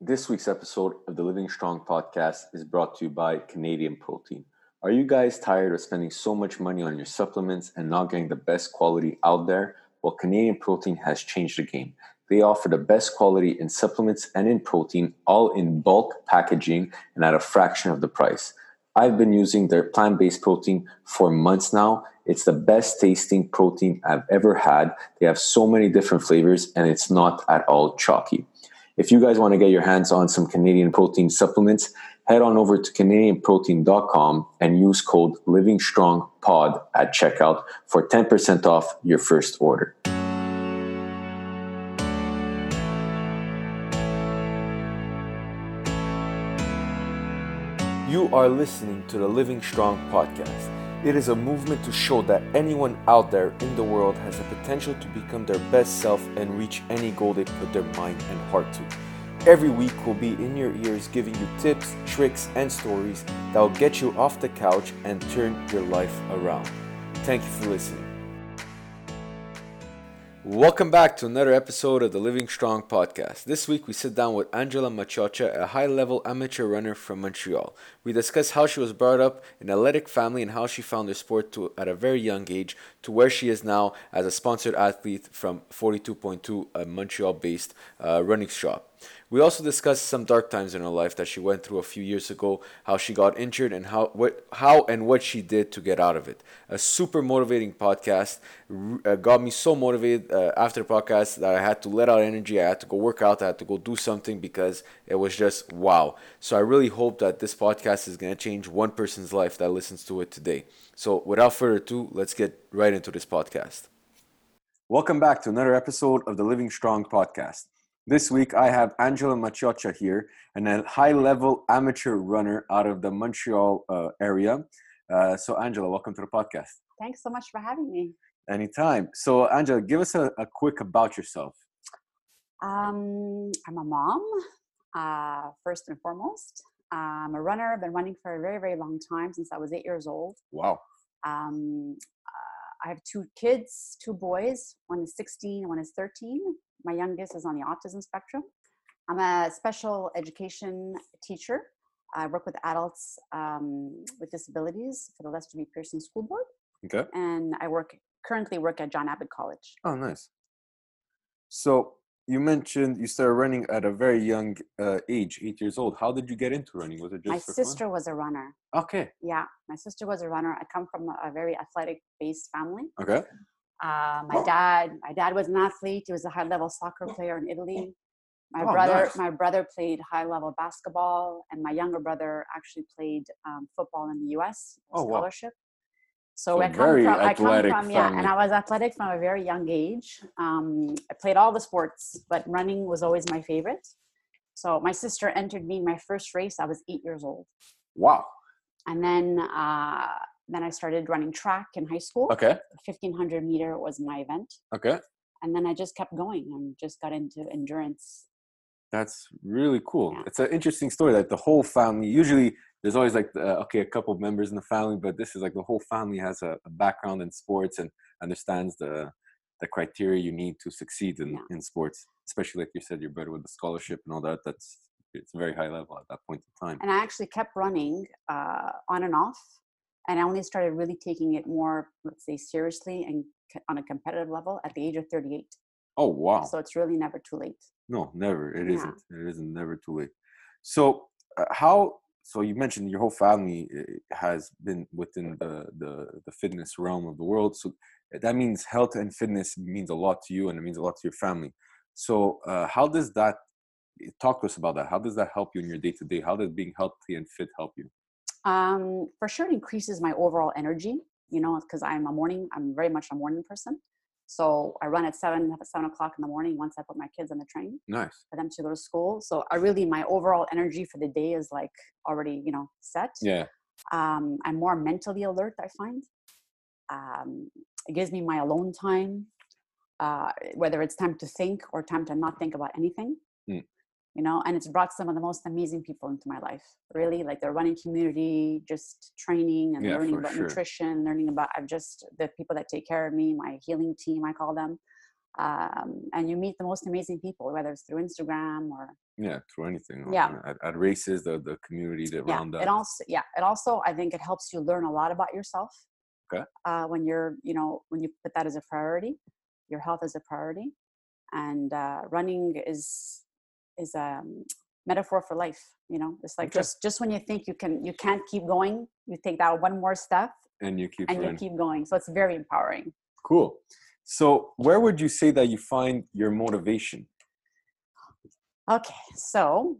This week's episode of the Living Strong podcast is brought to you by Canadian Protein. Are you guys tired of spending so much money on your supplements and not getting the best quality out there? Well, Canadian Protein has changed the game. They offer the best quality in supplements and in protein, all in bulk packaging and at a fraction of the price. I've been using their plant based protein for months now. It's the best tasting protein I've ever had. They have so many different flavors and it's not at all chalky. If you guys want to get your hands on some Canadian protein supplements, head on over to canadianprotein.com and use code livingstrongpod at checkout for 10% off your first order. You are listening to the Living Strong podcast. It is a movement to show that anyone out there in the world has the potential to become their best self and reach any goal they put their mind and heart to. Every week will be in your ears giving you tips, tricks, and stories that will get you off the couch and turn your life around. Thank you for listening. Welcome back to another episode of the Living Strong podcast. This week we sit down with Angela Maciocia, a high level amateur runner from Montreal. We discuss how she was brought up in an athletic family and how she found her sport to, at a very young age to where she is now as a sponsored athlete from 42.2, a Montreal based uh, running shop. We also discussed some dark times in her life that she went through a few years ago, how she got injured, and how what how and what she did to get out of it. A super motivating podcast uh, got me so motivated uh, after the podcast that I had to let out energy. I had to go work out. I had to go do something because it was just wow. So I really hope that this podcast is gonna change one person's life that listens to it today. So without further ado, let's get right into this podcast. Welcome back to another episode of the Living Strong podcast. This week, I have Angela Maciocia here, and a high level amateur runner out of the Montreal uh, area. Uh, so, Angela, welcome to the podcast. Thanks so much for having me. Anytime. So, Angela, give us a, a quick about yourself. Um, I'm a mom, uh, first and foremost. I'm a runner. I've been running for a very, very long time since I was eight years old. Wow. Um, uh, I have two kids, two boys. One is 16, one is 13 my youngest is on the autism spectrum. I'm a special education teacher. I work with adults um, with disabilities for the Lester B. Pearson School Board. Okay. And I work currently work at John Abbott College. Oh, nice. So you mentioned you started running at a very young uh, age, eight years old. How did you get into running? Was it just my sister fun? was a runner? Okay. Yeah, my sister was a runner. I come from a very athletic-based family. Okay. Uh, my dad, my dad was an athlete. He was a high-level soccer player in Italy. My Oh, brother, nice. my brother played high-level basketball, and my younger brother actually played um, football in the U.S. Oh, wow. scholarship. So, So I come from, I come from, yeah, and. I was athletic from a very young age. Um, I played all the sports, but running was always my favorite. So my sister entered me in my first race. I was eight years old, Wow. and then uh, then I started running track in high school. Okay. 1500 meter was my event Okay. and then i just kept going and just got into endurance That's really cool. Yeah. It's an interesting story. Like the whole family. Usually, there's always like uh, okay, a couple of members in the family, but this is like the whole family has a, a background in sports and understands the the criteria you need to succeed in, Yeah. in sports. Especially like you said, you're better with the scholarship and all that. That's it's very high level at that point in time. and i actually kept running uh, on and off and i only started really taking it more let's say seriously and on a competitive level at the age of 38 Oh wow! so it's really never too late No, never. It Yeah. not It isn't never too late. So uh, how? So you mentioned your whole family uh, has been within the, the the fitness realm of the world. So that means health and fitness means a lot to you, and it means a lot to your family. So uh, how does that? Talk to us about that. How does that help you in your day to day? How does being healthy and fit help you? Um, for sure it increases my overall energy you know because i'm a morning i'm very much a morning person so i run at seven at seven o'clock in the morning once i put my kids on the train Nice. for them to go to school. So I really my overall energy for the day is like already you know set. Yeah. Um, I'm more mentally alert. I find um, it gives me my alone time, uh, whether it's time to think or time to not think about anything. You know, and it's brought some of the most amazing people into my life. Really, like they're running community, just training and Yeah, learning about sure. nutrition, learning about I've just the people that take care of me, my healing team, I call them. um, and you meet the most amazing people, whether it's through Instagram or yeah through anything Yeah. at, at races the the community that yeah around that it also yeah it also i think it helps you learn a lot about yourself Okay. uh, when you're you know when you put that as a priority your health is a priority and uh, running is is a um, metaphor for life you know? It's like Okay. just just when you think you can you can't keep going you take that one more step and you keep and you keep going. So it's very empowering. Cool. So where would you say that you find your motivation? Okay, so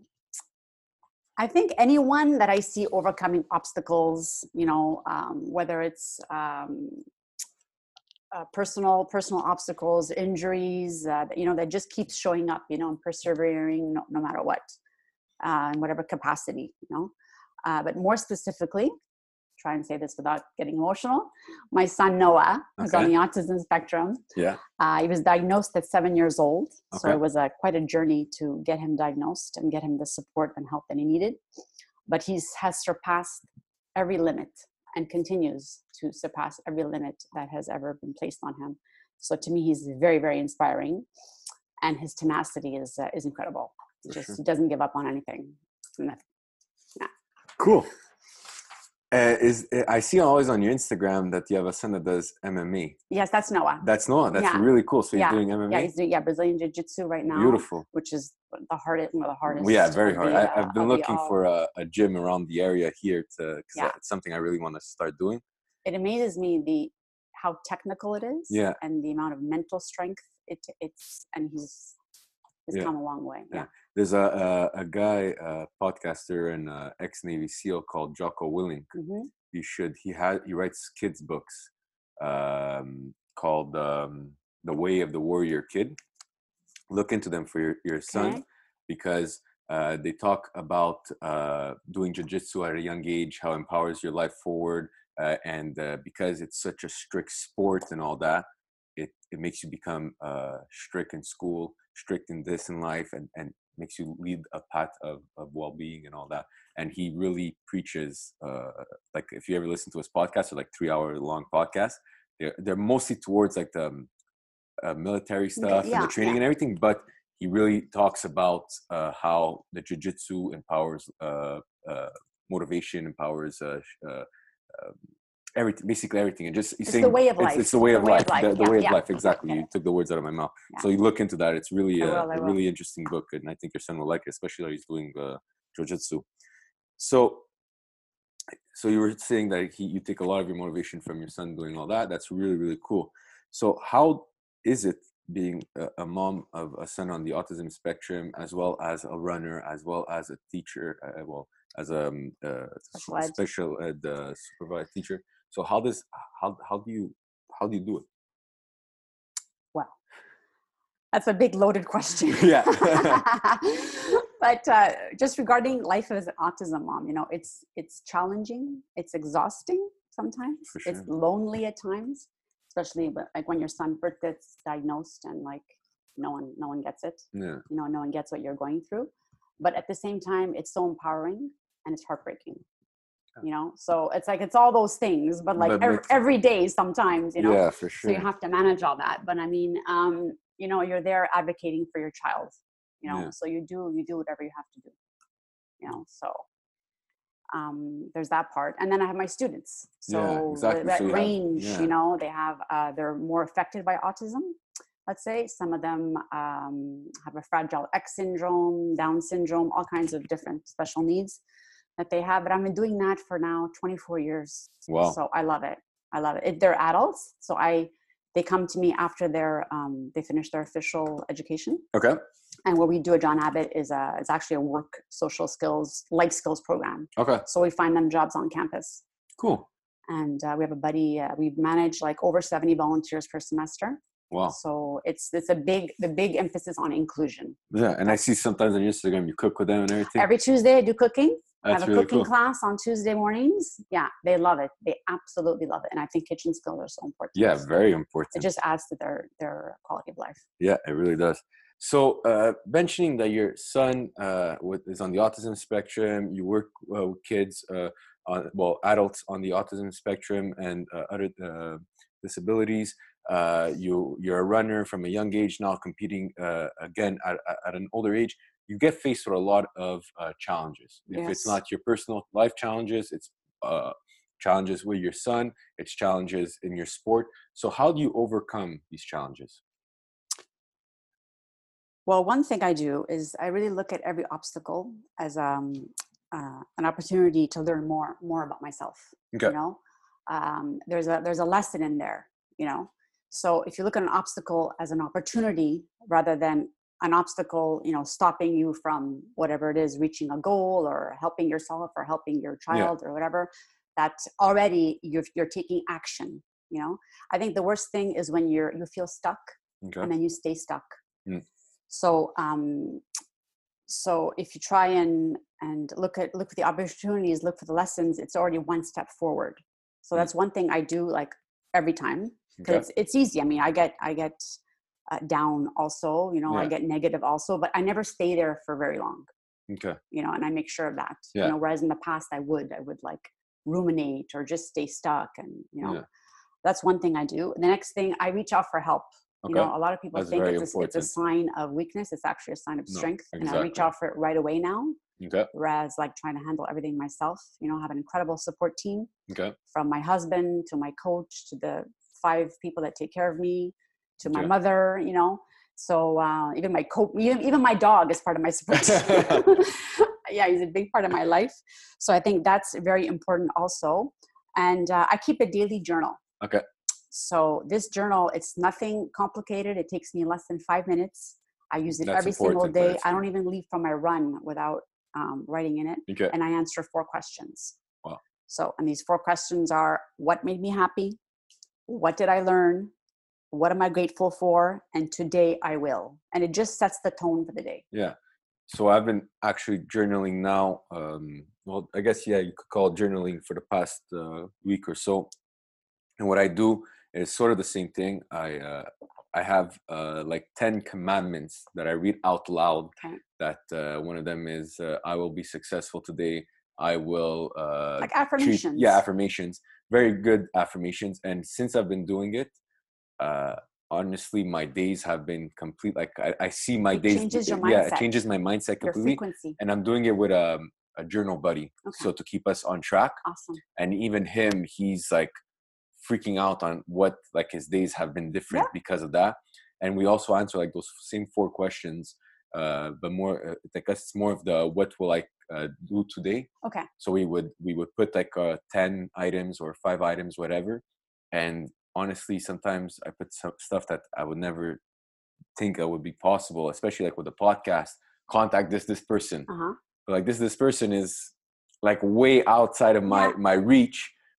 I think anyone that I see overcoming obstacles, you know, um, whether it's um, uh, personal personal obstacles, injuries, uh, you know, that just keeps showing up, you know, and persevering no, no matter what, uh, in whatever capacity, you know. Uh, but more specifically, try and say this without getting emotional. My son Noah, who's on the autism spectrum, yeah uh, he was diagnosed at seven years old, okay. so it was a, quite a journey to get him diagnosed and get him the support and help that he needed. But he has surpassed every limit and continues to surpass every limit that has ever been placed on him. So to me, he's very, very inspiring, and his tenacity is uh, is incredible. He For just sure. he doesn't give up on anything. That- cool uh, is i see always on your instagram that you have a son that does mma Yes, that's Noah. that's Noah. That's Yeah. really cool. So Yeah. you're doing MMA. Yeah, he's doing yeah Brazilian Jiu Jitsu right now, Beautiful. which is the hardest, one of the hardest. Yeah, very hard. the, I, uh, I've been looking for a, a gym around the area here to. Cause Yeah. It's something I really want to start doing. it amazes me the how technical it is Yeah. and the amount of mental strength it it's and he's he's Yeah. come a long way Yeah. yeah There's a a, a guy, a podcaster and uh, ex Navy SEAL called Jocko Willink. hmm You should. He had he writes kids books, um, called um, The Way of the Warrior Kid. Look into them for your your son Okay. because uh, they talk about uh, doing jujitsu at a young age, how it empowers your life forward, uh, and uh, because it's such a strict sport and all that, it it makes you become uh, strict in school, strict in this in life, and and makes you lead a path of, of well-being and all that. And he really preaches, uh, like if you ever listen to his podcast, or like three hour long podcast, they're they're mostly towards like the um, uh, military stuff and the training yeah. and everything, but he really talks about uh, how the jujitsu empowers uh, uh, motivation, empowers uh, uh, um, everything, basically everything, and just It's saying the way of life. it's the way of life, the, the yeah, way of life. Exactly, Yeah. you took the words out of my mouth. Yeah. So you look into that. It's really uh, will, a really interesting book, and I think your son will like it, especially that he's doing uh, jujitsu. So, so you were saying that he, you take a lot of your motivation from your son doing all that. That's really really cool. So how is it being a, a mom of a son on the autism spectrum, as well as a runner, as well as a teacher, uh, well as a um, uh, Special special ed uh, supervised teacher? So how does how how do you how do you do it? well that's a big loaded question Yeah. but uh, just regarding life as an autism mom you know it's it's challenging it's exhausting sometimes For it's lonely at times especially like when your son first gets diagnosed and like no one no one gets it Yeah. you know no one gets what you're going through but at the same time it's so empowering and it's heartbreaking you know? So it's like it's all those things but like But ev- makes- every day sometimes you know? Yeah, for sure so you have to manage all that but i mean um you know you're there advocating for your child you know? Yeah. so you do you do whatever you have to do you know? So um there's that part and then i have my students. So Yeah, exactly. that So have- range yeah. you know they have uh they're more affected by autism let's say. Some of them um have a fragile x syndrome down syndrome all kinds of different special needs that they have but i've been doing that for now 24 years Wow. so I love it. I love it. it. They're adults, so I they come to me after their um, they finish their official education, Okay. and what we do at John Abbott is a it's actually a work social skills life skills program. Okay. So we find them jobs on campus, Cool. and uh, we have a buddy. Uh, we manage like over seventy volunteers per semester. Wow. So it's it's a big the big emphasis on inclusion. Yeah, and I see sometimes on Instagram you cook with them and everything. Every Tuesday I do cooking. I have a really cooking cool. class on Tuesday mornings. Yeah, they love it. They absolutely love it, and I think kitchen skills are so important. Yeah, very important. it just adds to their their quality of life. Yeah, it really does. So, uh, mentioning that your son uh, is on the autism spectrum, you work uh, with kids, uh, on, well, adults on the autism spectrum and uh, other uh, disabilities. uh, you you're a runner from a young age now competing uh, again at- at an older age you get faced with a lot of uh, challenges if it's not your personal life challenges it's uh, challenges with your son it's challenges in your sport so how do you overcome these challenges Well, one thing I do is I really look at every obstacle as um, uh, an opportunity to learn more more about myself. Okay. You know, um, there's a there's a lesson in there. You know, so if you look at an obstacle as an opportunity rather than an obstacle, you know, stopping you from whatever it is, reaching a goal or helping yourself or helping your child or whatever, that already you're you're taking action. You know, I think the worst thing is when you're you feel stuck okay and then you stay stuck. Mm. So, um, so if you try and and look at look for the opportunities, look for the lessons, it's already one step forward. So Mm. that's one thing I do like every time because okay it's, it's easy. I mean, I get I get uh, down also, you know, I get negative also, but I never stay there for very long, okay you know, and I make sure of that. Yeah. You know, whereas in the past I would I would like ruminate or just stay stuck, and you know, Yeah. that's one thing I do. The next thing I reach out for help okay. you know, a lot of people That's think it's a, it's a sign of weakness. It's actually a sign of No, strength, and I reach out for it right away now. okay Whereas, like trying to handle everything myself, you know, I have an incredible support team okay from my husband to my coach to the five people that take care of me to my Okay. mother. You know, so uh, even my co even, even my dog is part of my support yeah, he's a big part of my life. So I think that's very important also. And uh, I keep a daily journal. Okay. So this journal, it's nothing complicated. It takes me less than five minutes. I use it That's every single day. I don't even leave from my run without um, writing in it. okay And I answer four questions. Wow. So, and these four questions are what made me happy? What did I learn? What am I grateful for? And today I will. And it just sets the tone for the day. Yeah. So I've been actually journaling now. Um, well, I guess yeah, you could call it journaling for the past uh, week or so. And what I do is sort of the same thing. I uh, I have uh, like ten commandments that I read out loud. Okay. That uh, one of them is uh, I will be successful today. I will uh, Like treat- affirmations. yeah, affirmations. Very good affirmations. And since I've been doing it, uh, honestly, my days have been complete. Like I, I see my It days. changes your Yeah, it changes my mindset completely. frequency. And I'm doing it with um, a journal buddy, Okay. so to keep us on track. Awesome. And even him, he's like freaking out on what like his days have been different because of that. And we also answer like those same four questions, uh, but more uh, I guess it's more of the what will I uh, do today. Okay. So we would we would put like uh, ten items or five items, whatever. And honestly, sometimes I put some stuff that I would never think that would be possible, especially like with the podcast. Contact this this person, Uh huh. but like this this person is like way outside of my Yeah. my reach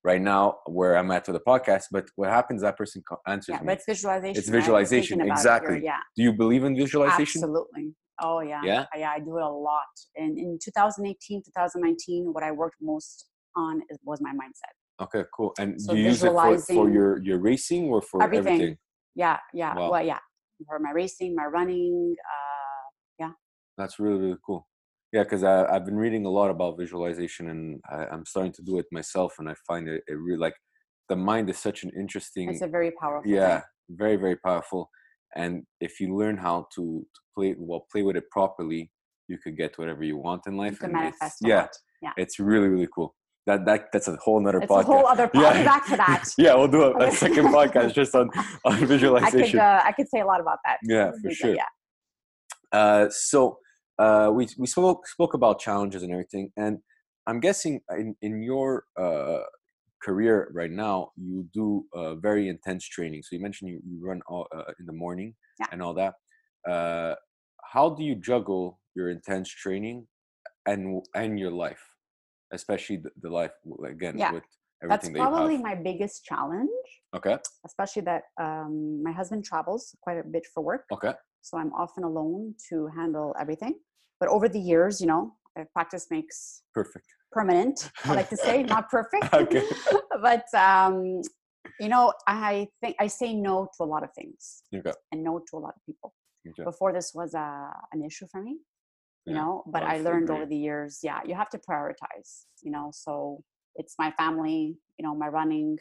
right now where I'm at with the podcast. But what happens? That person answers Yeah, me. but it's visualization. It's visualization, thinking about it. Exactly. Yeah. Do you believe in visualization? Absolutely. Oh yeah. Yeah? Yeah, I do it a lot. And in 2018, 2019, what I worked most on was my mindset. Okay, cool. And So do you use it for, for your your racing or for everything. everything? Yeah, yeah. Wow. Well, yeah. For my racing, my running. Uh, yeah. That's really really cool. Yeah, because I've been reading a lot about visualization, and I, I'm starting to do it myself, and I find it, it really like the mind is such an interesting. it's a very powerful. yeah, Thing. very very powerful. And if you learn how to, to play well, play with it properly, you could get whatever you want in life. You can and manifest. It's, yeah. Yeah. it's really really cool. That that that's a whole nother It's podcast. a whole other. Yeah. Back to that. yeah, we'll do a, a second podcast just on on visualization. I could. Uh, I could say a lot about that. Yeah, for sure. Yeah. Uh, so uh, we we spoke spoke about challenges and everything, and I'm guessing in in your uh, career right now you do uh, very intense training. So you mentioned you, you run all, uh, in the morning Yeah. and all that. Uh, how do you juggle your intense training and and your life, especially the, the life again Yeah. with That's everything that you probably my biggest challenge, Okay, especially that um, my husband travels quite a bit for work. okay, so I'm often alone to handle everything. But over the years, you know, uh, practice makes perfect. permanent. I like to say, not perfect. Okay. but um, you know, I think I say no to a lot of things Okay. and no to a lot of people. Okay. Before this was a, an issue for me, you Yeah, know, but I learned over the years, yeah, you have to prioritize, you know. So it's my family, you know, my running,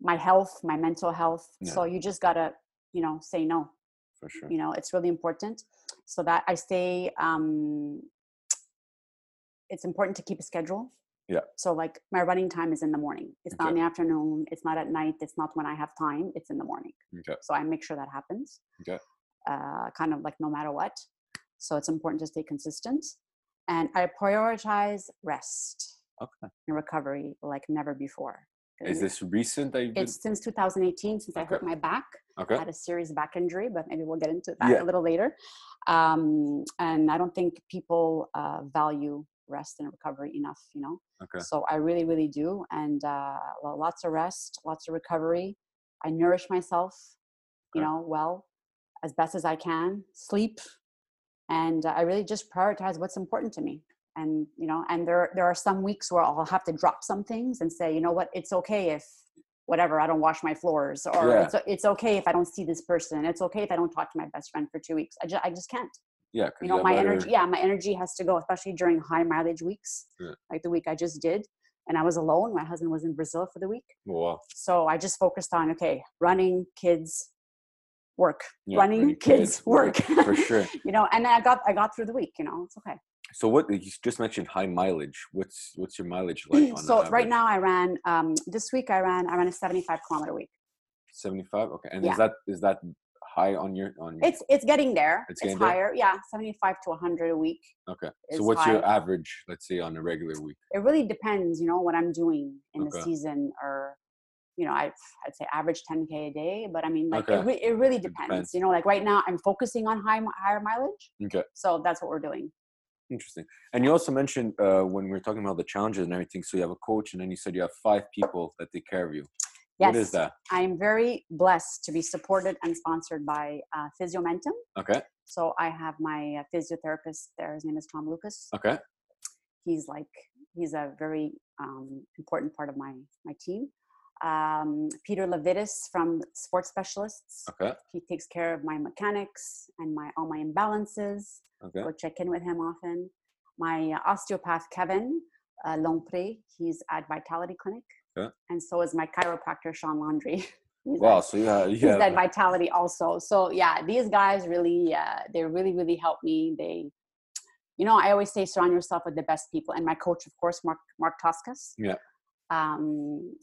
my health, my mental health. Yeah. So you just gotta, you know, say no. For sure. You know, it's really important. So that I stay. Um, it's important to keep a schedule. Yeah. So like my running time is in the morning. It's not in the afternoon. It's not at night. It's not when I have time. It's in the morning. Okay. So I make sure that happens. Okay. Uh, kind of like no matter what. So it's important to stay consistent. And I prioritize rest Okay. and recovery like never before. Is this recent that you've been? It's since 2018 since I hurt my back. I Okay. had a serious back injury, but maybe we'll get into that Yeah. a little later. Um, and I don't think people uh, value rest and recovery enough, you know? Okay. So I really, really do. And uh, lo- lots of rest, lots of recovery. I nourish myself, you Okay. know, well, as best as I can, sleep. And I really just prioritize what's important to me. And, you know, and there, there are some weeks where I'll have to drop some things and say, you know what, it's okay if whatever, I don't wash my floors or Yeah. it's, it's okay if I don't see this person. It's okay if I don't talk to my best friend for two weeks. I just, I just can't yeah you know have my energy yeah my energy has to go especially during high mileage weeks Yeah. like the week i just did and i was alone my husband was in brazil for the week Oh, wow. so i just focused on okay running kids work Yeah, running running kids, kids, work For sure. you know and i got i got through the week you know it's okay So what you just mentioned high mileage. What's what's your mileage like on so right now i ran um this week i ran i ran a 75 kilometer week 75 okay and Yeah. is that is that high on your on your it's it's getting there It's it's, getting there? higher yeah 75 to 100 a week okay so what's your average let's say on a regular week it really depends, you know, what I'm doing in the season or, you know, I, I'd say average 10K a day, but I mean, like, Okay. it, re- it really depends. depends. You know, like right now I'm focusing on high, higher mileage. okay So that's what we're doing. interesting and you also mentioned uh when we were talking about the challenges and everything so you have a coach and then you said you have five people that take care of you Yes. what is that I am very blessed to be supported and sponsored by uh, Physiomentum. okay So I have my uh, physiotherapist there. His name is Tom Lucas. okay He's like, he's a very um, important part of my, my team. Um, Peter Levitis from Sports Specialists. okay. He takes care of my mechanics and my all my imbalances. Okay. Go check in with him often. My osteopath kevin uh, Lompré, he's at vitality clinic. Yeah. and so is my chiropractor sean landry he's, wow at, so yeah he's yeah at vitality also. So yeah these guys really uh, they really really help me. They you know i always say surround yourself with the best people. And my coach of course mark mark toscas Yeah. um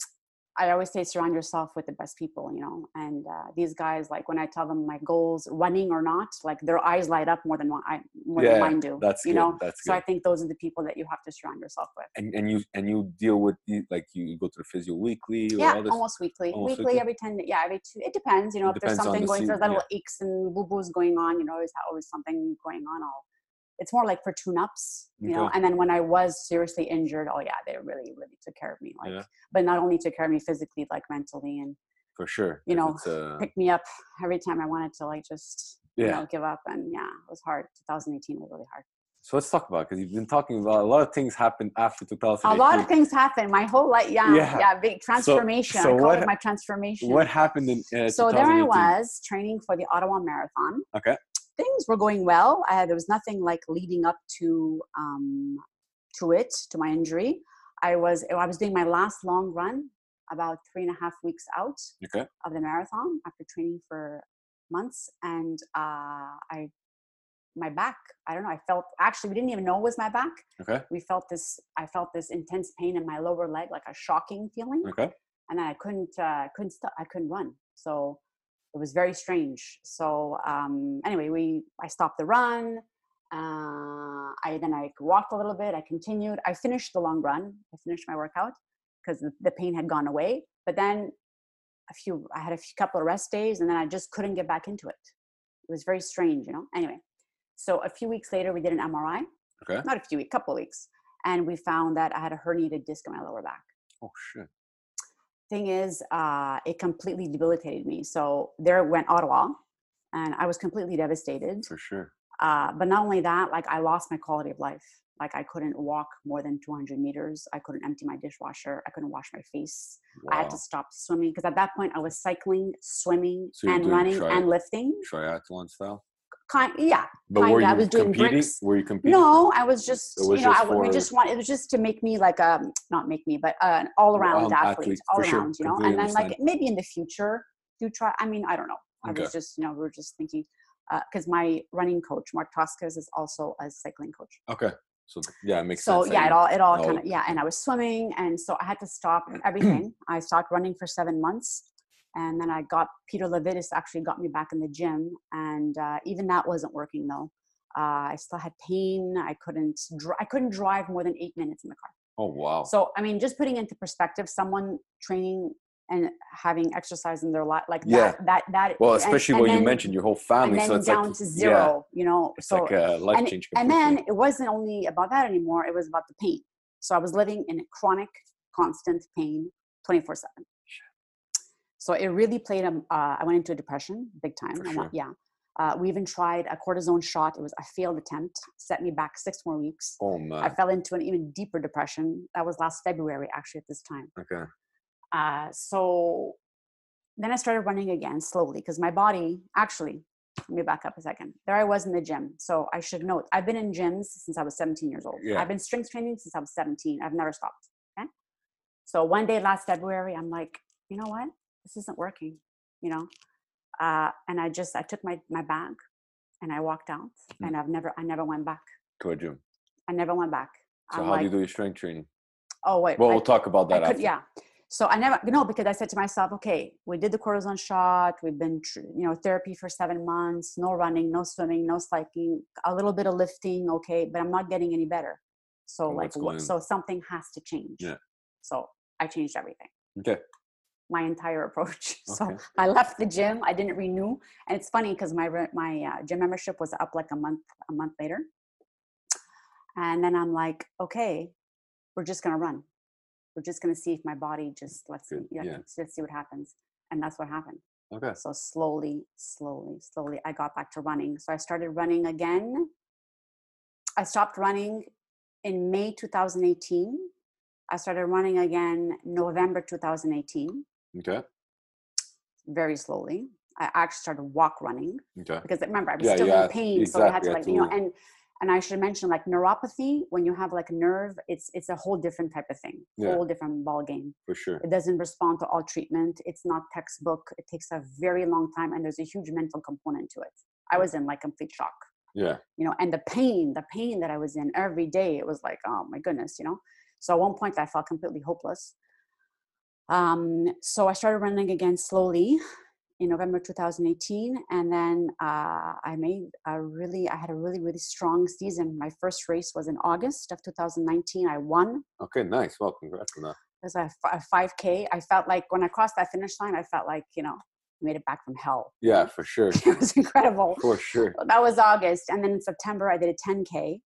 I always say surround yourself with the best people, you know. And uh, these guys, like when I tell them my goals, running or not, like their eyes light up more than what I more Yeah, than mine do. that's you good, know. that's so I think those are the people that you have to surround yourself with. and and you and you deal with like you go to the physio weekly or Yeah, all this almost weekly. almost weekly, weekly? every ten. Yeah, every two. It depends. You know, It if there's depends something the going, if there's season, little aches and boo boos going on, you know, there's always something going on. I'll. It's more like for tune-ups, you know. And then when I was seriously injured, oh yeah, they really, really took care of me. Like, Yeah. but not only took care of me physically, like mentally and for sure you know, uh, picked me up every time I wanted to like just you Yeah. know give up and yeah it was hard 2018 was really hard so let's talk about because you've been talking about a lot of things happened after 2018 a lot of things happened my whole life yeah Yeah. yeah, big transformation so I call what it my transformation what happened in uh, so there I was training for the Ottawa Marathon Okay. Things were going well. I there was nothing like leading up to um to it to my injury. I was I was doing my last long run about three and a half weeks out okay. of the marathon after training for months and uh, i my back i don't know i felt actually we didn't even know it was my back. Okay. We felt this i felt this intense pain in my lower leg like a shocking feeling okay. and then i couldn't uh, couldn't st- i couldn't run. So it was very strange. So um anyway we i stopped the run uh i then i walked a little bit i continued i finished the long run i finished my workout because the, the pain had gone away but then a few i had a few couple of rest days and then i just couldn't get back into it. It was very strange you know? Anyway so a few weeks later we did an mri okay. Not a few weeks couple of weeks and we found that i had a herniated disc in my lower back. Oh shit thing is uh, it completely debilitated me. So there went ottawa and i was completely devastated. For sure. Uh, but not only that like i lost my quality of life. Like i couldn't walk more than 200 meters. I couldn't empty my dishwasher. I couldn't wash my face. I had to stop swimming because at that point i was cycling swimming So and running tri- and lifting. triathlon style kind yeah But Kinda, were you I was doing competing? bricks. Were you competing? no i was just was you know just I, we just want it was just to make me like um not make me but uh, an all-around Um, athlete, athlete, all sure. around you know Completely and then like maybe in the future do try i mean i don't know i Okay. was just you know we were just thinking because my running coach mark toscas is also a cycling coach Okay. So yeah, it makes so sense. yeah it all it all kind of yeah and i was swimming and so i had to stop everything i stopped running for seven months and then i got peter levitis actually got me back in the gym and uh, even that wasn't working though uh, i still had pain i couldn't dri- i couldn't drive more than eight minutes in the car Oh wow. so i mean just putting into perspective someone training and having exercise in their life like Yeah. that that that well, especially and what you then- mentioned, your whole family. and so it's down like to zero you know it's so like a life and, change. and then it wasn't only about that anymore it was about the pain so i was living in chronic constant pain 24 7 so it really played a uh, i went into a depression big time sure. yeah uh, we even tried a cortisone shot it was a failed attempt set me back six more weeks oh my! i fell into an even deeper depression that was last february actually at this time Okay. uh, so then I started running again slowly because my body actually, let me back up a second. There I was in the gym. So I should note, I've been in gyms since I was 17 years old. Yeah. I've been strength training since I was 17. I've never stopped. Okay. So one day last February, I'm like, you know what? This isn't working, you know? Uh, and I just, I took my, my bag and I walked out Mm. and I've never, I never went back. To a gym. I never went back. So I'm how like, do you do your strength training? oh, wait. Well, I- we'll talk about that could, after. yeah. So I never, no, because I said to myself, okay, we did the cortisone shot. We've been, tr- you know, therapy for seven months, no running, no swimming, no cycling, a little bit of lifting. Okay. But I'm not getting any better. So like, so something has to change. Yeah. So I changed everything, Okay. My entire approach. So I left the gym. I didn't renew. And it's funny because my, my uh, gym membership was up like a month, a month later. And then I'm like, okay, we're just going to run. We're just going to see if my body just let's see, yeah, yeah. let's see what happens. And that's what happened. Okay. So slowly, slowly, slowly, I got back to running. So I started running again. I stopped running in May 2018. I started running again November 2018, Okay. very slowly. I actually started walk running Okay. because remember I was Yeah, still yeah, in pain, so I had to like you know and and I should mention like neuropathy when you have like a nerve, it's it's a whole different type of thing, Yeah. whole different ball game. For sure. It doesn't respond to all treatment. It's not textbook. It takes a very long time, and there's a huge mental component to it. I was in like complete shock, Yeah. you know, and the pain, the pain that I was in every day, it was like, oh my goodness, you know. So at one point, I felt completely hopeless. Um, so I started running again slowly in November 2018, and then uh, I made a really, I had a really, really strong season. My first race was in August of 2019. I won. Okay. Nice. Well, congrats on that. It was a 5K. I felt like when I crossed that finish line, I felt like, you know, I made it back from hell. Yeah, for sure. It was incredible. For sure. That was August. And then in September, I did a 10K,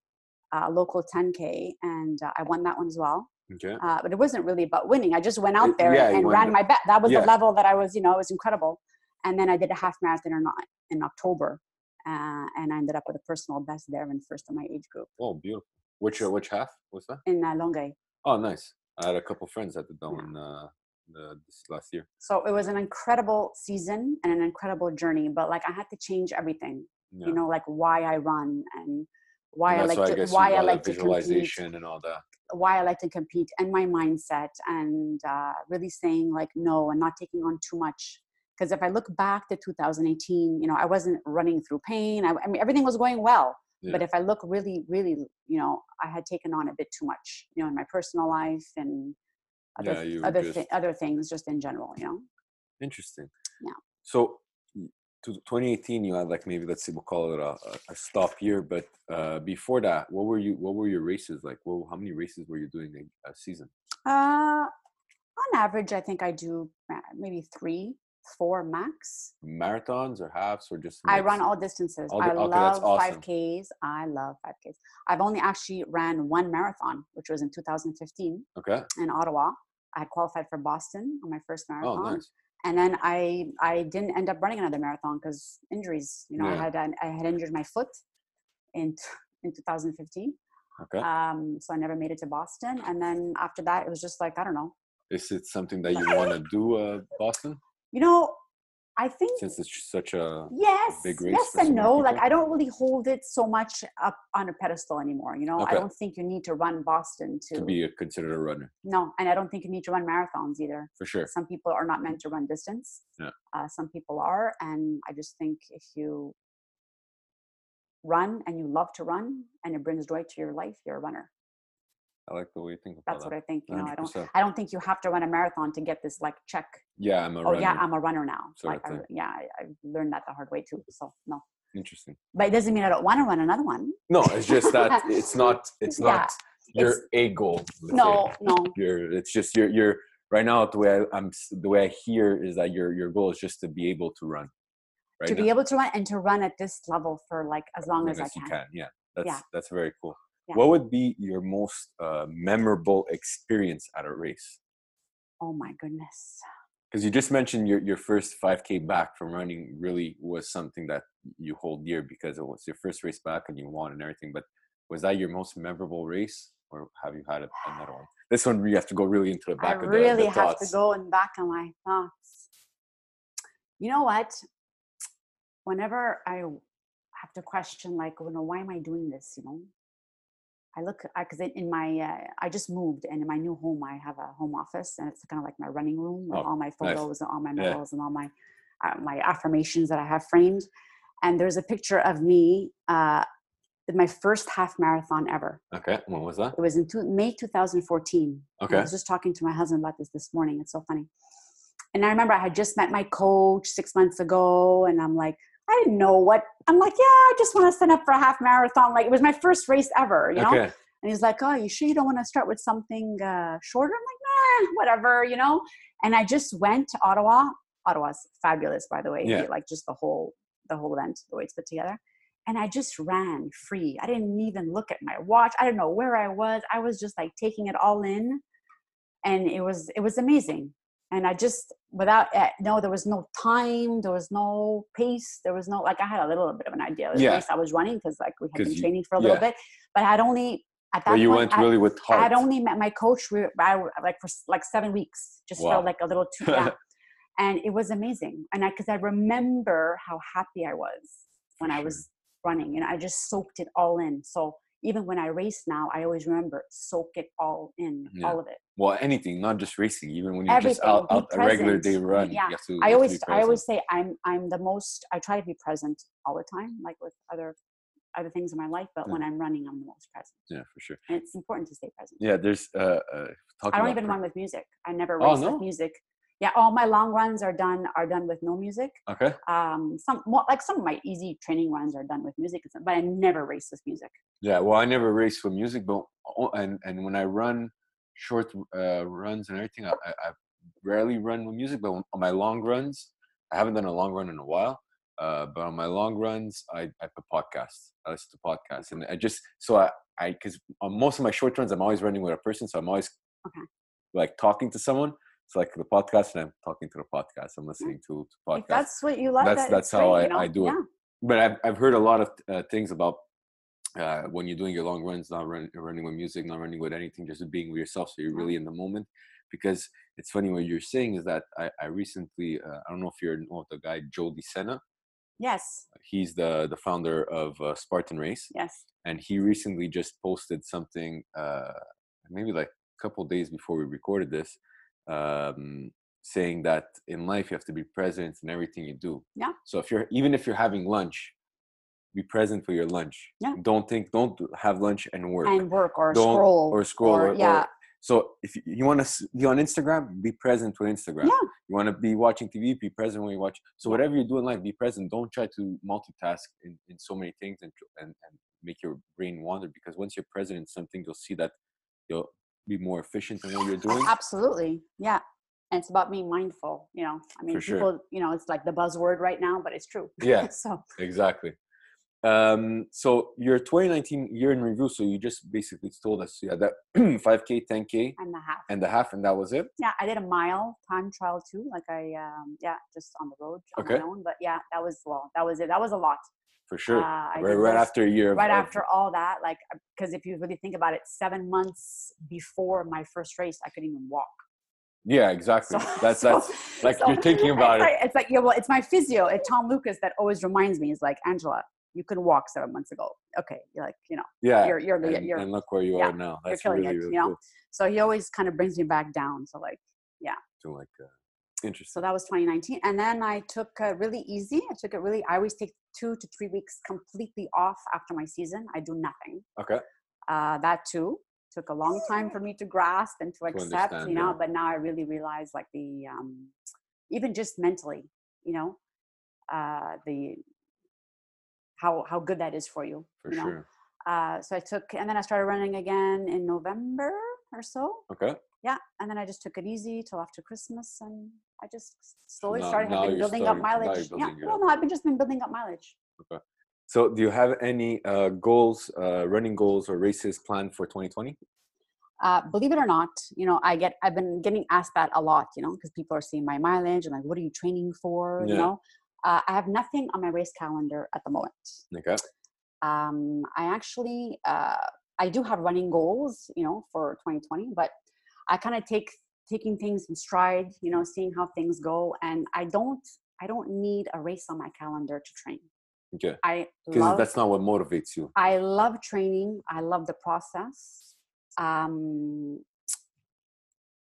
uh, local 10K, and uh, I won that one as well. Okay. Uh, but it wasn't really about winning. I just went out there yeah, and, ran went- my bet. That was yeah. the level that I was, you know, it was incredible. And then I did a half marathon in, O- in October, uh, and I ended up with a personal best there and first in my age group Oh, beautiful. Which uh, which half was that? in uh, Longueuil. Oh, nice. I had a couple friends that did that Yeah. one uh, the, this last year. So it was an incredible season and an incredible journey, but like I had to change everything, Yeah. you know, like why I run and why And I like why I to why I like to compete, visualization and all that. Why I like to compete, and my mindset, and uh, really saying like no and not taking on too much. Because if I look back to 2018, you know, I wasn't running through pain. I, I mean, everything was going well. But if I look really, really, you know, I had taken on a bit too much, you know, in my personal life and other Yeah, other just- other things, just in general, you know. Interesting. Yeah. So, to 2018, you had like maybe let's say we'll call it a, a- stop year, but uh, before that, what were you? What were your races like? Well, how many races were you doing a, a season? Uh, on average, I think I do uh, maybe three, four max. Marathons or halves or just? I run all distances. All I okay, love awesome. 5Ks. I love 5Ks. I've only actually ran one marathon, which was in 2015 Okay. in Ottawa. I qualified for Boston on my first Oh, marathon, nice. And then I I didn't end up running another marathon because injuries. You know, I had I had injured my foot in in 2015. Okay. Um, so I never made it to Boston, and then after that, it was just like I don't know. Is it something that you want to do, uh, Boston? you know I think since it's such a yes, big race yes and no. Like? I don't really hold it so much up on a pedestal anymore. You know, Okay. I don't think you need to run Boston to, to be a, considered a runner no, and I don't think you need to run marathons either. for sure. Some people are not meant to run distance. Yeah. Uh, some people are, and I just think if you run and you love to run and it brings joy to your life, you're a runner. I like the way you think about That's that. what I think. You know, I don't. I don't think you have to run a marathon to get this like check. Yeah, I'm a Oh runner. yeah, I'm a runner now. sort Like I, yeah, I, I learned that the hard way too. So no, Interesting. but it doesn't mean I don't want to run another one. No, it's just that it's not. It's Yeah, not your it's- a goal. No, say. no. You're. It's just you're. You're right now. The way I, I'm. The way I hear is that your your goal is just to be able to run. Right to now. be able to run and to run at this level for like as long as I as you can. can. Yeah, that's Yeah. that's very cool. Yeah. What would be your most uh, memorable experience at a race? Oh my goodness. Because you just mentioned your, your first 5K back from running really was something that you hold dear because it was your first race back and you won and everything. But was that your most memorable race, or have you had a- another one? This one you have to go really into the I back of really the, the have thoughts. to go and back on my thoughts. You know what? Whenever I have to question, like, you know, why am I doing this? You know, I look because in my uh, I just moved and in my new home I have a home office and it's kind of like my running room with Oh, all my nice. photos and all my Yeah. medals and all my uh, my affirmations that I have framed. And there's a picture of me uh, at my first half marathon ever. Okay, when was that? It was in two, May 2014. Okay, I was just talking to my husband about this this morning. It's so funny. And I remember I had just met my coach six months ago, and I'm like, I didn't know what. I'm like, yeah, I just want to sign up for a half marathon. Like it was my first race ever, you know. okay, And he's like, oh, you sure you don't want to start with something uh, shorter? I'm like, nah, whatever, you know. And I just went to Ottawa. Ottawa's fabulous, by the way. Yeah. Like just the whole the whole event, the way it's put together. And I just ran free. I didn't even look at my watch. I didn't know where I was. I was just like taking it all in, and it was it was amazing. And I just without uh, no, there was no time, there was no pace, there was no like I had a little bit of an idea of the Yeah. pace I was running because like we had been you- training for a little yeah. bit, but I'd only at that but you point, went I- really with I'd only met my coach we, I, like for like seven weeks. Just Wow. felt like a little too yeah. and it was amazing. And I because I remember how happy I was when I was running, and I just soaked it all in. So even when I race now, I always remember soak it all in, Yeah. all of it. well, anything, not just racing. Even when you're just out, out a regular day run, Yeah. to. I always I always say I'm I'm the most I try to be present all the time, like with other other things in my life. But Yeah. when I'm running, I'm the most present, Yeah, for sure. and it's important to stay present. Yeah, there's uh, uh talking I don't even per- run with music. I never Oh, race no? with music. Yeah, all my long runs are done are done with no music. Okay. Um, some more, like some of my easy training runs are done with music, but I never race with music. Yeah, well, I never race for music, but and and when I run short uh, runs and everything, I, I, I rarely run with music. But on my long runs, I haven't done a long run in a while. Uh, but on my long runs, I, I put podcasts. I listen to podcasts, and I just so I I because on most of my short runs, I'm always running with a person, so I'm always Okay. like talking to someone. It's like the podcast, and I'm talking to the podcast. I'm listening to, to If podcasts. that's what you like. That's- that, that's how great, I- you know? I do it. but I've, I've heard a lot of uh, things about uh, when you're doing your long runs, not run, running with music, not running with anything, just being with yourself. So you're really in the moment. Because it's funny what you're saying is that I, I recently, uh, I don't know if you're know the guy Joe DeSena. Yes, He's the the founder of uh, Spartan Race, yes. and he recently just posted something, uh, maybe like a couple days before we recorded this, um, saying that in life you have to be present in everything you do. Yeah. So if you're even if you're having lunch, be present for your lunch. Yeah. Don't think. Don't have lunch and work. And work or Don't- scroll or scroll or- or- yeah, so if you, you want to be on Instagram, be present with Instagram. Yeah. You want to be watching TV, be present when you watch. So whatever you do in life, be present. Don't try to multitask in, in so many things and, and and make your brain wander. Because once you're present in something, you'll see that you'll be more efficient in what you're doing. absolutely. Yeah. And it's about being mindful, you know. I mean, For sure. people, you know, it's like the buzzword right now, but it's true. Yeah. so Exactly. Um, so your 2019 year in review. So you just basically told us had that 5k, 10k, and the half. and the half, and that was it. yeah, I did a mile time trial too. Like I, um, yeah, just on the road on Okay. my own. But yeah, that was well, that was it. That was a lot. For sure. Uh, right, right after a year. Right after all that, like, because if you really think about it, seven months before my first race, I couldn't even walk. Yeah, exactly. So- that's so- that's like so- you're thinking about right, it. It's like yeah, well, it's my physio, it's Tom Lucas that always reminds me. He's like Angela, you could walk seven months ago. Okay, you're like you know, Yeah. you're you're and, you're and look where you yeah, are now. you're killing really, it, really you know. cool. So he always kind of brings me back down. So like, yeah. To like uh, interesting. so that was 2019, and then I took uh, really easy. I took it really. I always take two to three weeks completely off after my season. I do nothing. Okay. uh, that too took a long time for me to grasp and to accept you know yeah. but now i really realize like the um even just mentally you know uh the how how good that is for you For you know sure. uh so i took and then i started running again in november or so Okay. Yeah and then i just took it easy till after christmas and i just slowly now- started now been building up starting- you're mileage yeah building well no i've been just been building up mileage okay So, do you have any uh, goals, uh, running goals or races planned for 2020? uh, believe it or not, you know, I get, I've been getting asked that a lot, you know, because people are seeing my mileage and like, what are you training for? You know, uh, I have nothing on my race calendar at the moment. Okay. Um, I actually, uh, I do have running goals, you know, for 2020, but I kind of take taking things in stride, you know, seeing how things go, and I don't, I don't need a race on my calendar to train. Okay. I Because that's not what motivates you. I love training. I love the process. Um,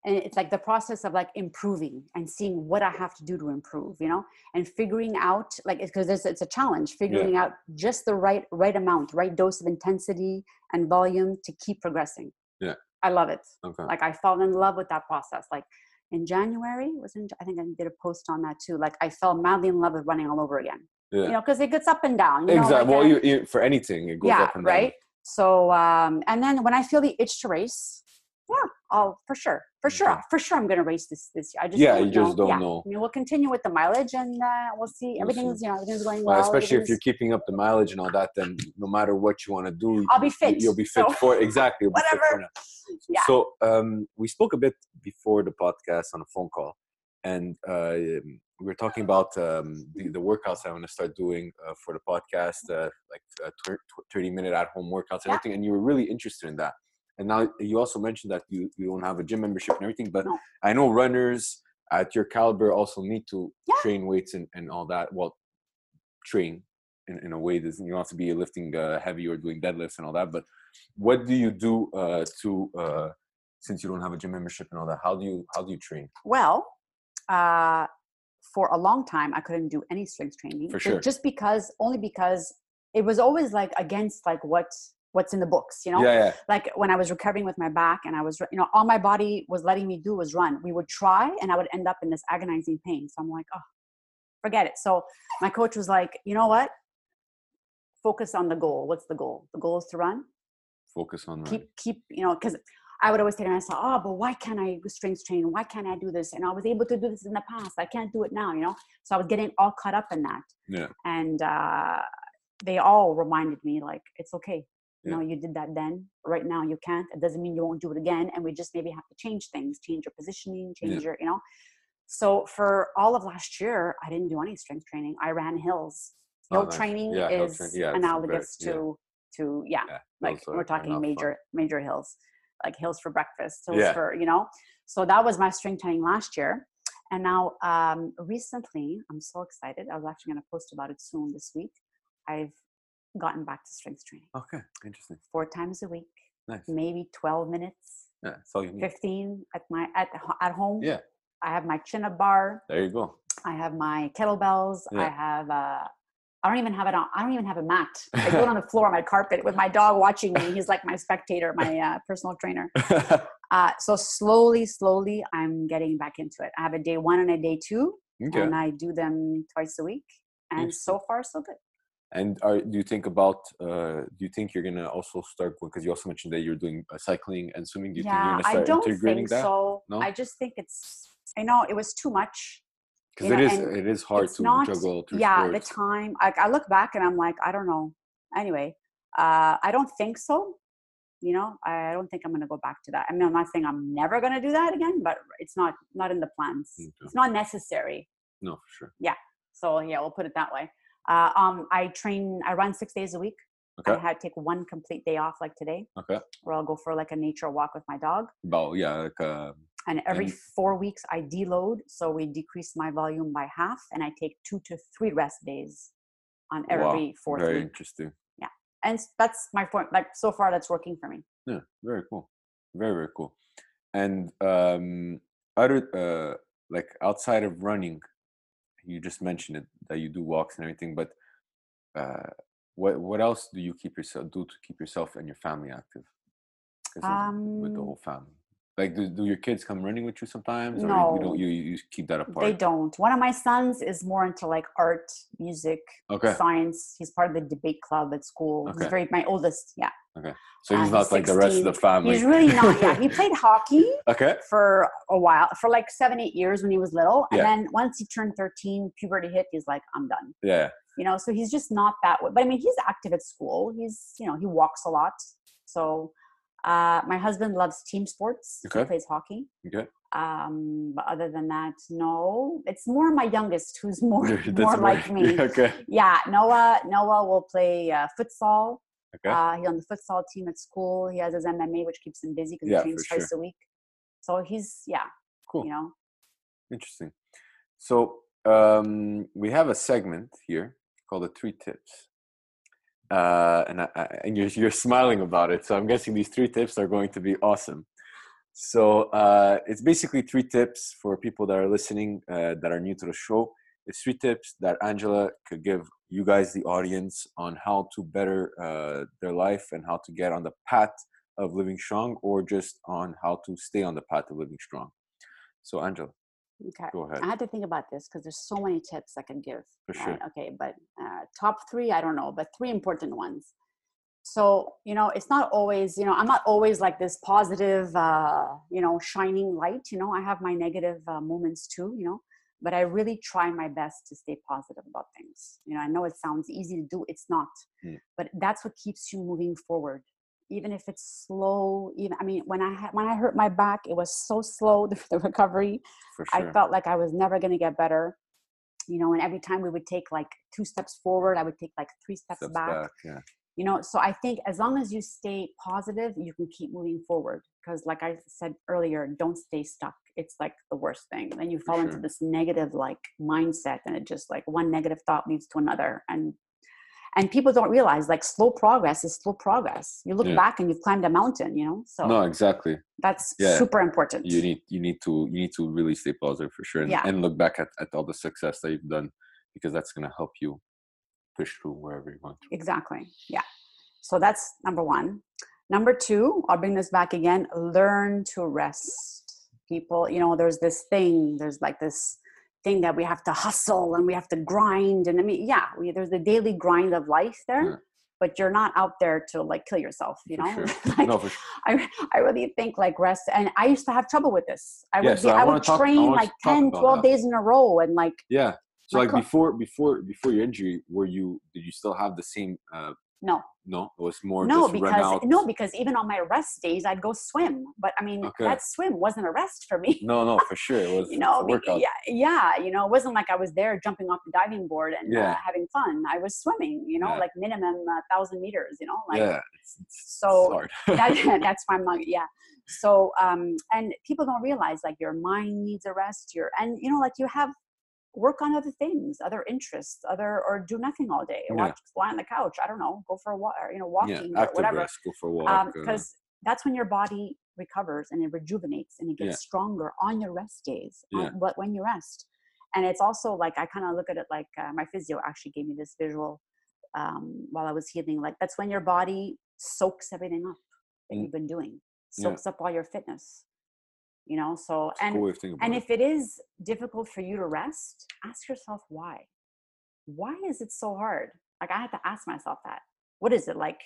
and it's like the process of like improving and seeing what I have to do to improve, you know, and figuring out like because it's, it's a challenge, figuring out just the right right amount, right dose of intensity and volume to keep progressing. Yeah. I love it. Okay. Like I fell in love with that process. Like in January, was in, I think I did a post on that too. Like I fell madly in love with running all over again. Yeah. You know, because it gets up and down. You know, exactly. like, well, you, you, for anything, it goes yeah, up and down. right. So, um, and then when I feel the itch to race, yeah, I'll for sure, for sure, for sure, I'm going to race this this year. I just Yeah, you just don't yeah. know. I mean, we'll continue with the mileage, and uh, we'll see. Everything's you know everything's going Well, well. especially if you're keeping up the mileage and all that, then no matter what you want to do, I'll be fit, You'll be fit so- for exactly. fit for Whatever. Yeah. So um, we spoke a bit before the podcast on a phone call, and uh, we were talking about um, the, the workouts I'm going to start doing uh, for the podcast, uh, like uh, tw- tw- 30 minute at home workouts and Yeah. everything. And you were really interested in that. And now you also mentioned that you, you don't have a gym membership and everything, but No. I know runners at your caliber also need to Yeah. train weights and, and all that. Well, train in, in a way that you don't have to be lifting uh, heavy or doing deadlifts and all that. But what do you do uh, to uh, since you don't have a gym membership and all that? How do you how do you train? Well, uh, for a long time, I couldn't do any strength training. For sure. Just because, only because it was always like against like what what's in the books, you know. Yeah, yeah, like when I was recovering with my back and I was, you know, all my body was letting me do was run. We would try and I would end up in this agonizing pain. So I'm like, oh, forget it. So my coach was like, you know what? Focus on the goal. What's the goal? The goal is to run. focus on running. Keep, keep, you know, because I would always say to myself, oh, but why can't I strength train? Why can't I do this? And I was able to do this in the past. I can't do it now, you know? So I was getting all caught up in that. Yeah. And uh, they all reminded me, like, it's okay. Yeah. know, you did that then. Right now, you can't. It doesn't mean you won't do it again. And we just maybe have to change things, change your positioning, Yeah. change your, you know. So for all of last year, I didn't do any strength training. I ran hills. Oh, nice. training Yeah, hill is train- yeah, analogous yeah. to to yeah, Yeah, like we're talking major major hills, like hills for breakfast, hills Yeah. for you know. So that was my strength training last year, and now um, recently I'm so excited. I was actually going to post about it soon this week. I've gotten back to strength training Okay, interesting. four times a week, Nice. maybe 12 minutes, Yeah, that's all you need. 15 at my at at home. Yeah, I have my chin up bar. there you go. I have my kettlebells. I have uh I don't even have it on. I don't even have a mat. I do it on the floor on my carpet with my dog watching me. He's like my spectator, my uh, personal trainer. Uh, so slowly, slowly, I'm getting back into it. I have a day one and a day two, okay. and I do them twice a week. And so far, so good. And are, do you think about? Uh, do you think you're gonna also start? Because you also mentioned that you're doing uh, cycling and swimming. Do you yeah, think you're gonna start don't integrating think that? so. No? I just think it's. I know it was too much. Because it know, is it is hard to not- juggle yeah sports. the time I, I look back and i'm like i don't know anyway uh i don't think so you know i don't think i'm gonna go back to that i mean i'm not saying i'm never gonna do that again but it's not not in the plans Okay. it's not necessary No, for sure. Yeah. So yeah we'll put it that way uh, um i train i run six days a week i Okay. had to take one complete day off like today Okay. where i'll go for like a nature walk with my dog About yeah, like uh, And every And- four weeks, I deload. So we decrease my volume by half, and I take two to three rest days on every wow, fourth very week. interesting. Yeah, and that's my point. Like so far, that's working for me. Yeah, very cool. Very very cool. And um, other uh, like outside of running, you just mentioned it that you do walks and everything. But uh, what what else do you keep yourself do to keep yourself and your family active? it's with the Um, whole family. Like, do, do your kids come running with you sometimes, or you No. don't? You you keep that apart. They don't. One of my sons is more into like art, music, Okay, science. He's part of the debate club at school. Okay. He's very my oldest. Yeah, so he's uh, not he's like the rest of the family. he's really not. Yeah, he played hockey okay. for a while, for like seven, eight years when he was little, and Yeah. then once he turned thirteen, puberty hit. He's like, I'm done. Yeah. You know, so he's just not that way. But I mean, he's active at school. He's you know he walks a lot. So uh, my husband loves team sports. Okay. He plays hockey. Okay. Um, but other than that, no. It's more my youngest who's more more like me. okay. Yeah, Noah. Noah will play uh, futsal. Okay. Uh, he's on the futsal team at school. He has his MMA, which keeps him busy because Yeah, he trains twice a week. So he's yeah, Cool. you know. Interesting. So um, we have a segment here called the three tips, uh, and I, I, and you're you're smiling about it. So I'm guessing these three tips are going to be awesome. So uh, it's basically three tips for people that are listening uh, that are new to the show. It's three tips that Angela could give you guys, the audience, on how to better uh, their life and how to get on the path of living strong, or just on how to stay on the path of living strong. So, Angela, Okay. go ahead. I had to think about this because there's so many tips I can give. For right? sure. Okay, but uh, top three, I don't know, but three important ones. So you know, it's not always. You know, I'm not always like this positive, uh, you know, shining light. You know, I have my negative uh, moments too. You know, but I really try my best to stay positive about things. You know, I know it sounds easy to do. It's not, Mm. but that's what keeps you moving forward. Even if it's slow, even I mean, when I had when I hurt my back, it was so slow the, the recovery. For sure. I felt like I was never going to get better. You know, and every time we would take like two steps forward, I would take like three steps, Steps back. back. Yeah. You know, so I think as long as you stay positive, you can keep moving forward. Because, like I said earlier, don't stay stuck. It's like the worst thing. Then you fall into this negative like mindset, and it just like one negative thought leads to another. And and people don't realize like slow progress is slow progress. You look Yeah. back and you've climbed a mountain. You know, so No, exactly. that's Yeah. super important. You need you need to you need to really stay positive for sure, and, Yeah. and look back at, at all the success that you've done because that's gonna help you push through wherever you want to. Exactly. Yeah. So that's number one. Number two, I'll bring this back again learn to rest. People, you know, there's this thing, there's like this thing that we have to hustle and we have to grind. And I mean, yeah, we, there's the daily grind of life there, Yeah. but you're not out there to like kill yourself, you know? sure. like, no, for sure. I, I really think like rest and i used to have trouble with this i would, Yeah, be, so I I would talk- train wanna like talk 10 12 that. days in a row and like Yeah. So My like before before before your injury, were you did you still have the same? uh no No, it was more no just run because out. no because even on my rest days i'd go swim but i mean Okay. that swim wasn't a rest for me No, no, for sure it was. you know a workout. yeah yeah you know it wasn't like i was there jumping off the diving board and Yeah. uh, having fun i was swimming you know Yeah. like minimum uh, thousand meters you know like yeah. It's, it's, so that, that's why i'm like yeah so um and people don't realize like your mind needs a rest your and you know like you have work on other things other interests other or do nothing all day Yeah. watch lie on the couch i don't know go for a walk or, you know yeah, walking or active whatever rest, go for a walk. uh, because that's when your body recovers and it rejuvenates and it gets Yeah. stronger on your rest days on- Yeah. but when you rest and it's also like i kind of look at it like uh, my physio actually gave me this visual um, while i was healing like that's when your body soaks everything up that Mm. you've been doing Yeah. soaks up all your fitness you know so it's and cool way of thinking about and it. if it is difficult for you to rest ask yourself why. Why is it so hard? Like i had to ask myself that. What is it like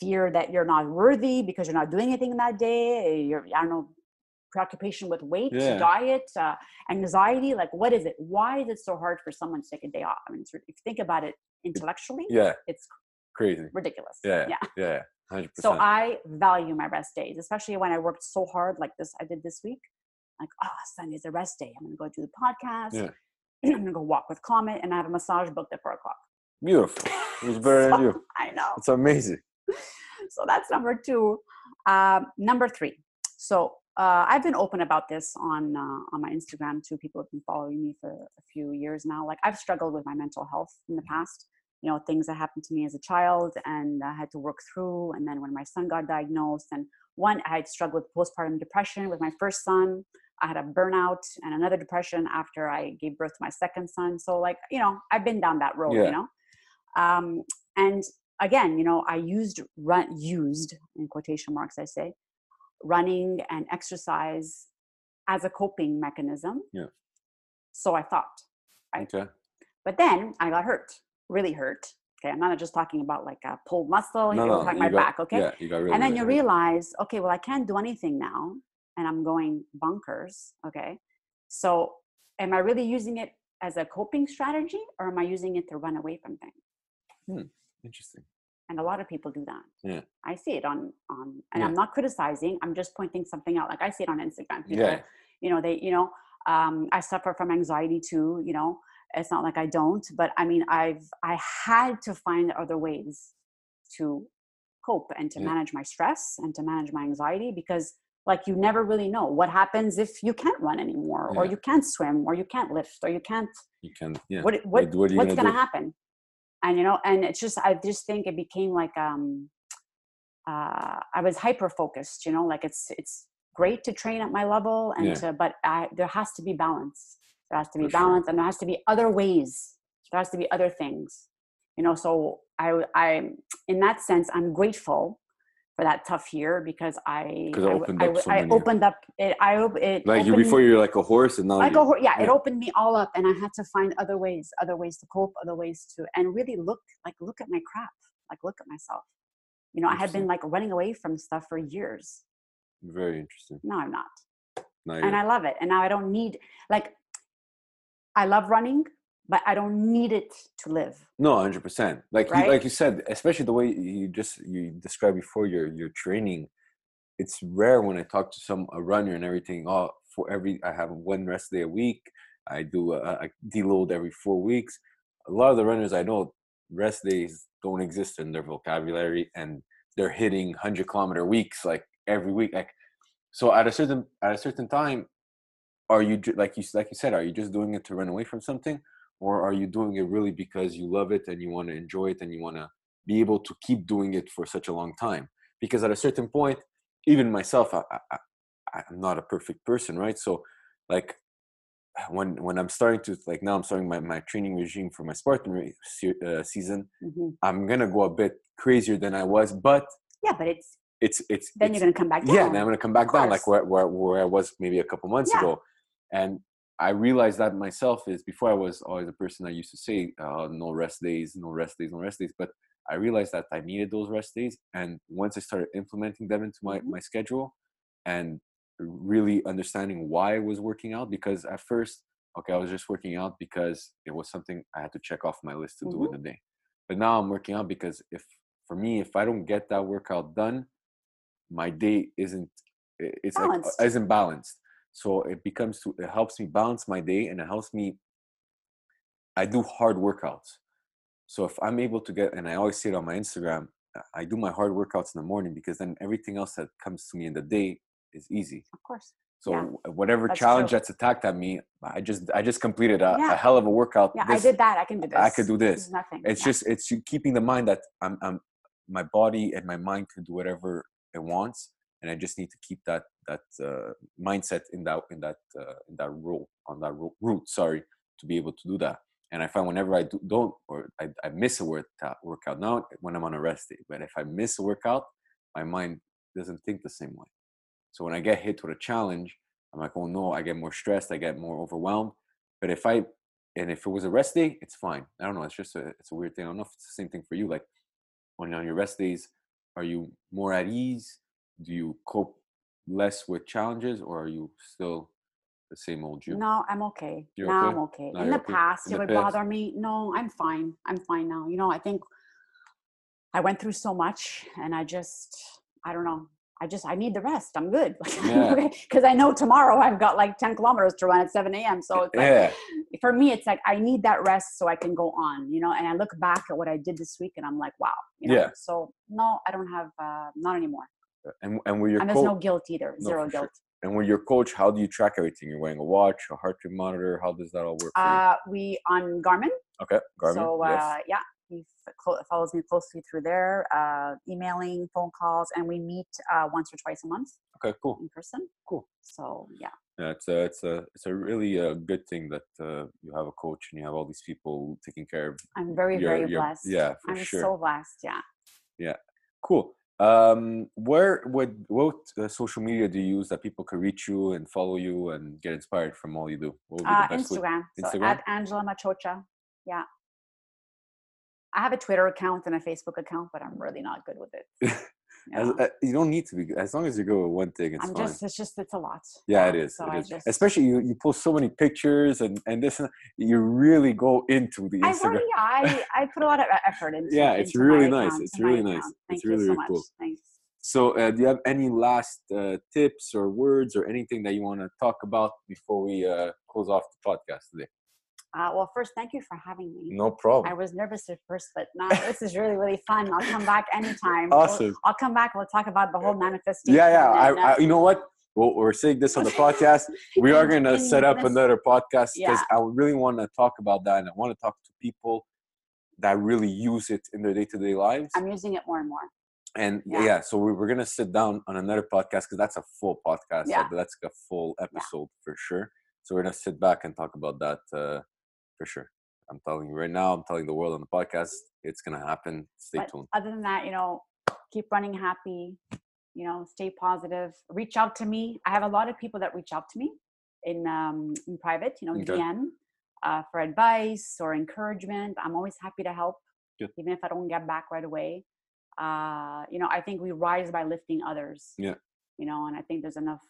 fear that you're not worthy because you're not doing anything that day? You're i don't know preoccupation with weight Yeah. diet uh, anxiety like what is it? Why is it so hard for someone to take a day off? I mean it's, if you think about it intellectually yeah, it's crazy. ridiculous. Yeah, yeah. Yeah, hundred so. I value my rest days, especially when I worked so hard like this I did this week. Like, oh, Sunday's a rest day. I'm gonna go do the podcast. Yeah. I'm gonna go walk with Comet and I have a massage booked at four o'clock. Beautiful. It was better than So- you. I know. It's amazing. So that's number two. Um, number three. So uh, I've been open about this on uh, on my Instagram too. People have been following me for a few years now. Like I've struggled with my mental health in the past. You know, things that happened to me as a child, and I had to work through. And then when my son got diagnosed, and one, I had struggled with postpartum depression with my first son. I had a burnout and another depression after I gave birth to my second son. So, like, you know, I've been down that road. Yeah. You know, um, and again, you know, I used run used in quotation marks. I say running and exercise as a coping mechanism. Yeah. So I thought. Right. Okay. But then I got hurt, really hurt. Okay. I'm not just talking about like a pulled muscle, No, here, no, you my got- back. Okay. Yeah, you got really. and then you hurt. realize, okay, well, I can't do anything now. And I'm going bunkers. Okay. So am I really using it as a coping strategy or am I using it to run away from things? Hmm, Interesting. and a lot of people do that Yeah. i see it on on and Yeah. i'm not criticizing i'm just pointing something out like i see it on instagram people Yeah. you know they you know um, i suffer from anxiety too you know it's not like i don't but i mean i've i had to find other ways to cope and to Yeah. manage my stress and to manage my anxiety because like you never really know what happens if you can't run anymore or you can't swim or you can't lift or you can't You can. Yeah. what What- what, what are you what's gonna gonna happen and you know and it's just i just think it became like um uh i was hyper focused you know like it's it's great to train at my level and Yeah. to but I, there has to be balance there has to be balance and there has to be other ways. There has to be other things. You know so i i in that sense i'm grateful for that tough year because i I, opened I, up so I opened up it i op- it Like you before, you're like a horse, and now like a hor- yeah, it opened me all up and i had to find other ways other ways to cope other ways to and really look like look at my crap like look at myself. You know i had been like running away from stuff for years. Very interesting. no i'm not. Now and i love it and now i don't need like i love running but i don't need it to live no, hundred percent. Like you, like you said, especially the way you just you described before your your training. It's rare when I talk to some a runner and everything. Oh, for every I have one rest day a week. I do a, I deload every four weeks. A lot of the runners I know, rest days don't exist in their vocabulary, and they're hitting hundred kilometer weeks like every week. Like so, at a certain at a certain time, are you like you like you said? Are you just doing it to run away from something, or are you doing it really because you love it and you want to enjoy it and you want to be able to keep doing it for such a long time? Because at a certain point, even myself, I, I, I'm not a perfect person, right? So, like when when I'm starting to like now I'm starting my, my training regime for my Spartan re- uh, season, Mhm. I'm gonna go a bit crazier than I was, but yeah but it's it's it's then it's, you're gonna come back down. yeah, and I'm gonna come back down like where, where where I was maybe a couple months Yeah. ago, and I realized that myself is before I was always a person I used to say uh, no rest days, no rest days, no rest days, but I realized that I needed those rest days, and once I started implementing them into my Mhm. my schedule, and really understanding why I was working out, because at first, okay, I was just working out because it was something I had to check off my list to do in Mhm. the day, but now I'm working out because if for me, if I don't get that workout done, my day isn't it's Balanced. uh, isn't balanced so it becomes to it helps me balance my day and it helps me i do hard workouts so if i'm able to get and i always say it on my instagram i do my hard workouts in the morning because then everything else that comes to me in the day is easy of course so Yeah, whatever that's challenge true. that's attacked at me i just i just completed a, Yeah. a hell of a workout yeah This- i did that i can do this I could do this. is nothing it's Yeah. just it's keeping the mind that I'm, I'm my body and my mind can do whatever it wants and i just need to keep that that uh, mindset in that in that uh, in that role on that ro- route sorry to be able to do that and i find whenever i do, don't or I, I miss a workout workout now when i'm on a rest day but if i miss a workout my mind doesn't think the same way so when i get hit with a challenge i'm like oh no i get more stressed i get more overwhelmed but if i and if it was a rest day, it's fine. I don't know. It's just a it's a weird thing. I don't know if it's the same thing for you. Like on your rest days, are you more at ease? Do you cope less with challenges, or are you still the same old you? No, I'm okay. You're now okay? I'm okay. Now In the okay? past, In it the would past? bother me. No, I'm fine. I'm fine now. You know, I think I went through so much and I just, I don't know. I just, I need the rest. I'm good. Yeah. Because I know tomorrow I've got like 10 kilometers to run at 7 a.m. So it's like, Yeah, for me, it's like I need that rest so I can go on, you know. And I look back at what I did this week and I'm like, wow. You know? Yeah. So no, I don't have, uh, not anymore. And and were your And there's no guilt either. No, Zero for sure. guilt. And when you're coach, how do you track everything? You're wearing a watch, a heart rate monitor. How does that all work? Uh, we on Garmin. Okay, Garmin. So uh, yes. yeah, he follows me closely through there, uh, emailing, phone calls, and we meet uh, once or twice a month Okay, cool. in person. Cool. So yeah, Yeah, it's a it's a it's a really uh, good thing that uh, you have a coach and you have all these people taking care of. I'm very your- very your- blessed. Yeah, for I'm sure. so blessed. Yeah. Yeah. Cool. Um, where what what uh, social media do you use that people can reach you and follow you and get inspired from all you do? What would be Uh? Instagram. So Instagram? at Angela Maciocia. Yeah. I have a Twitter account and a Facebook account, but I'm really not good with it. As, uh, you don't need to be as long as you go with one thing. It's I'm fine. just, it's just, it's a lot. yeah, it is. So it I is. just, Especially you, you post so many pictures and and this. And, you really go into the I Instagram. worry, I, I put a lot of effort into Yeah, it's into really nice. account, It's really nice. It's really, so really much. cool. Thanks. So, uh, do you have any last uh, tips or words or anything that you want to talk about before we uh, close off the podcast today? Uh, well, first, thank you for having me. No problem. I was nervous at first, but now this is really, really fun. I'll come back anytime. We'll- Awesome. I'll come back. We'll talk about the whole manifestation. Yeah, yeah. I, and, I, you know what? Well, we're saying this on the podcast. We are going to set up another podcast because Yeah. I really want to talk about that, and I want to talk to people that really use it in their day-to-day lives. I'm using it more and more. and yeah. Yeah. so we, we're gonna sit down on another podcast because that's a full podcast. Yeah. that's a full episode for sure. So we're gonna sit back and talk about that uh, for sure. I'm telling you right now. I'm telling the world on the podcast. It's gonna happen. Stay But tuned. other than that, you know, keep running happy. You know, stay positive. Reach out to me. I have a lot of people that reach out to me in um, in private. You know, Okay. DM uh, for advice or encouragement. I'm always happy to help, Good. even if I don't get back right away. Uh, you know, I think we rise by lifting others. Yeah. You know, and I think there's enough.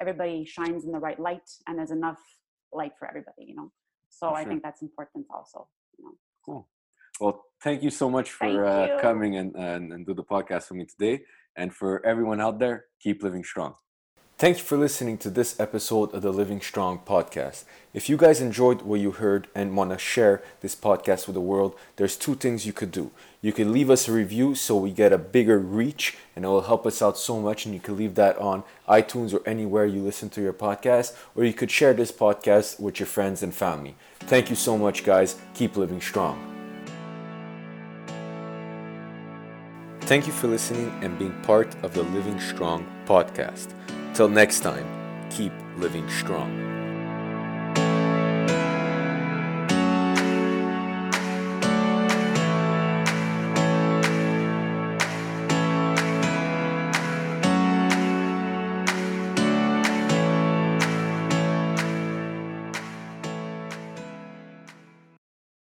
Everybody shines in the right light, and there's enough light for everybody. You know, so For I think that's important also. You know. Cool. Well, thank you so much for uh, coming and, and and do the podcast with me today. And for everyone out there, keep living strong. Thank you for listening to this episode of the Living Strong podcast. If you guys enjoyed what you heard and want to share this podcast with the world, there's two things you could do. You can leave us a review so we get a bigger reach and it will help us out so much. And you can leave that on iTunes or anywhere you listen to your podcast, or you could share this podcast with your friends and family. Thank you so much, guys. Keep living strong. Thank you for listening and being part of the Living Strong podcast. Till next time, keep living strong.